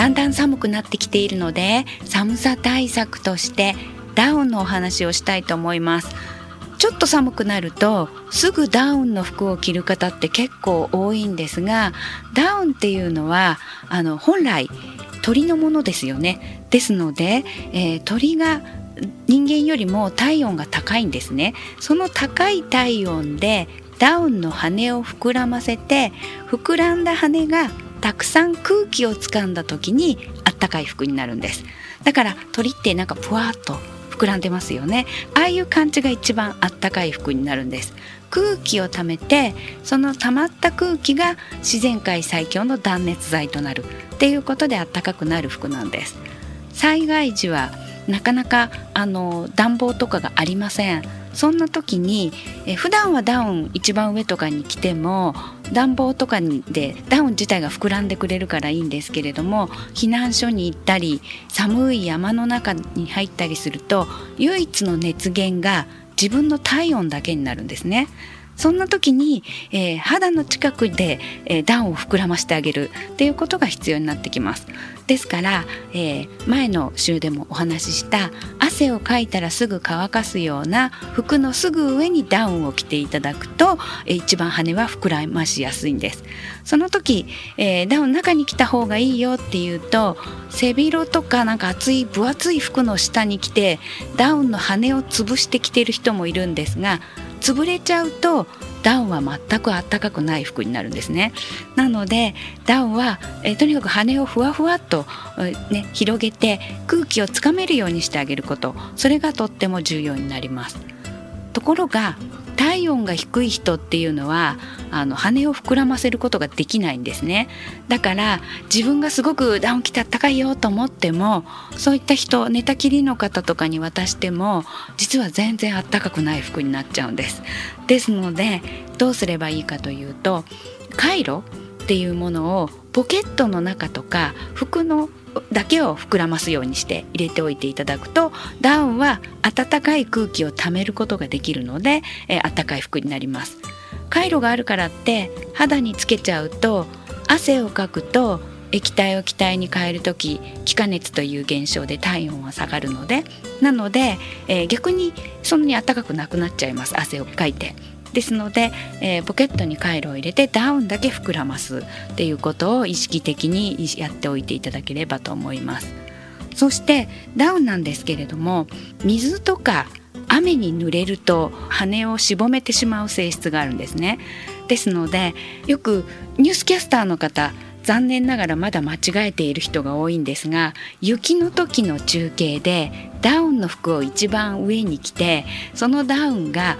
だんだん寒くなってきているので寒さ対策としてダウンのお話をしたいと思います。ちょっと寒くなるとすぐダウンの服を着る方って結構多いんですがダウンっていうのはあの本来鳥のものですよね。ですので、えー、鳥が人間よりも体温が高いんですね。その高い体温でダウンの羽を膨らませて膨らんだ羽がたくさん空気を掴んだ時にあったかい服になるんです。だから鳥ってなんかぷわっと膨らんでますよね。ああいう感じが一番あったかい服になるんです。空気を溜めてその溜まった空気が自然界最強の断熱材となる。っていうことであったかくなる服なんです。災害時はなかなかあの暖房とかがありません。そんな時にえ普段はダウン一番上とかに来ても暖房とかでダウン自体が膨らんでくれるからいいんですけれども避難所に行ったり寒い山の中に入ったりすると唯一の熱源が自分の体温だけになるんですね。そんな時に、えー、肌の近くで、えー、ダウンを膨らましてあげるっていうことが必要になってきます。ですから、えー、前の週でもお話しした汗をかいたらすぐ乾かすような服のすぐ上にダウンを着ていただくと、え一番羽は膨らましやすいんです。その時、えダウン中に着た方がいいよっていうと背広とかなんか厚い分厚い服の下に着てダウンの羽を潰して着てる人もいるんですが潰れちゃうとダウンは全くあったかくない服になるんですね。なのでダウンは、えとにかく羽をふわふわっと、ね、広げて空気をつかめるようにしてあげること。それがとっても重要になります。ところが体温が低い人っていうのはあの羽を膨らませることができないんですね。だから自分がすごくダウン着てあったかいよと思ってもそういった人寝たきりの方とかに渡しても実は全然あったかくない服になっちゃうんです。ですのでどうすればいいかというとカイロっていうものをポケットの中とか服のだけを膨らますようにして入れておいていただくとダウンは暖かい空気をためることができるので、え、暖かい服になります。カイロがあるからって肌につけちゃうと汗をかくと液体を気体に変える時気化熱という現象で体温は下がるのでなので、えー、逆にそんなに暖かくなくなっちゃいます汗をかいて。ですので、えー、ポケットにカイロを入れてダウンだけ膨らますっていうことを意識的にやっておいていただければと思います。そしてダウンなんですけれども水とか雨に濡れると羽をしぼめてしまう性質があるんですね。ですのでよくニュースキャスターの方残念ながらまだ間違えている人が多いんですが雪の時の中継でダウンの服を一番上に着てそのダウンが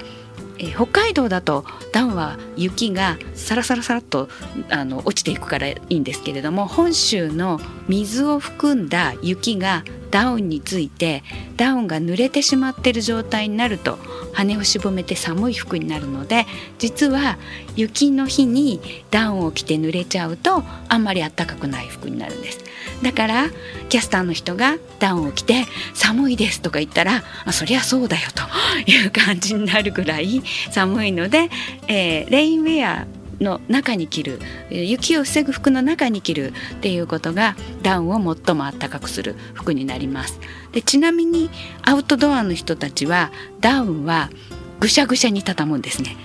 え北海道だと暖は雪がサラサラサラっとあの落ちていくからいいんですけれども本州の水を含んだ雪がダウンについてダウンが濡れてしまってる状態になると羽をしぼめて寒い服になるので実は雪の日にダウンを着て濡れちゃうとあんまりあったかくない服になるんです。だからキャスターの人がダウンを着て寒いですとか言ったらあそりゃそうだよという感じになるぐらい寒いので、えー、レインウェアの中に着る雪を防ぐ服の中に着るっていうことがダウンを最も暖かくする服になります。でちなみにアウトドアの人たちはダウンはぐしゃぐしゃに畳むんですね。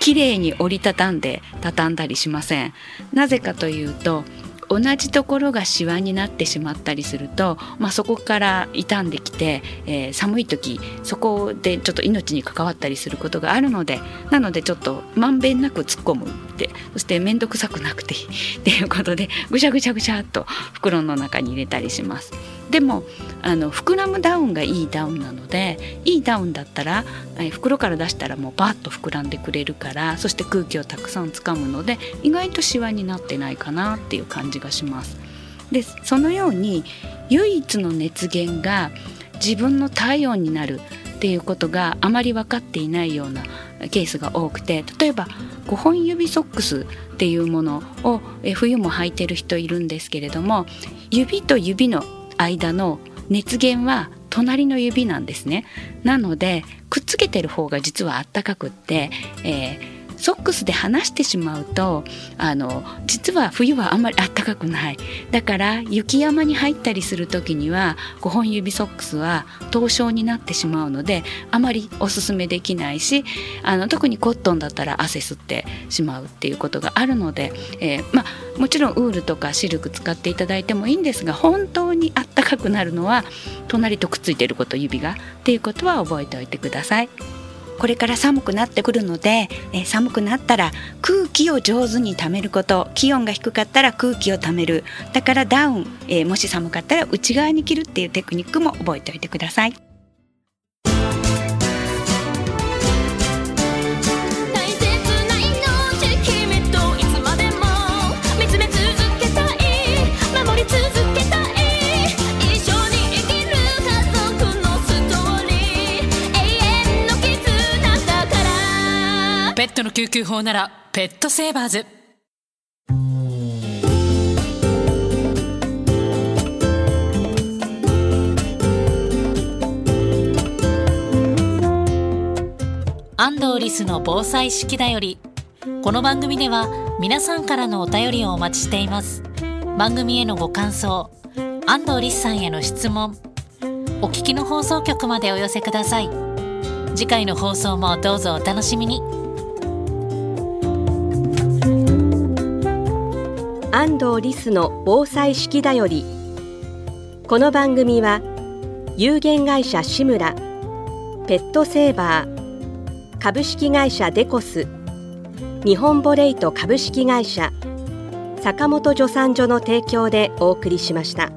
綺麗に折りたたんで畳んだりしません。なぜかというと同じところがシワになってしまったりすると、まあ、そこから傷んできて、えー、寒い時そこでちょっと命に関わったりすることがあるのでなのでちょっとまんべんなく突っ込む。ってそして面倒くさくなくていい っていうことでぐしゃぐしゃぐしゃっと袋の中に入れたりします。でもあの膨らむダウンがいいダウンなのでいいダウンだったら、え、袋から出したらもうバッと膨らんでくれるからそして空気をたくさんつかむので意外とシワになってないかなっていう感じがします。でそのように唯一の熱源が自分の体温になるっていうことがあまり分かっていないようなケースが多くて例えば5本指ソックスっていうものを冬も履いてる人いるんですけれども指と指の間の熱源は隣の指なんですね。なのでくっつけてる方が実はあったかくって、えーソックスで離してしまうとあの実は冬はあんまり暖かくないだから雪山に入ったりする時には5本指ソックスは凍傷になってしまうのであまりおすすめできないしあの特にコットンだったら汗吸ってしまうっていうことがあるので、えー、まあ、もちろんウールとかシルク使っていただいてもいいんですが本当にあったかくなるのは隣とくっついてること指がっていうことは覚えておいてください。これから寒くなってくるので、え寒くなったら空気を上手にためること気温が低かったら空気をためるだからダウン、えもし寒かったら内側に切るっていうテクニックも覚えておいてください。ペットの救急法ならペットセーバーズ。安藤リスの防災式だより。この番組では皆さんからのお便りをお待ちしています。番組へのご感想安藤リスさんへの質問。お聞きの放送局までお寄せください。次回の放送もどうぞお楽しみに。安藤リスの防災式だよりこの番組は有限会社志村ペットセーバー株式会社デコス日本ボレイト株式会社坂本助産所の提供でお送りしました。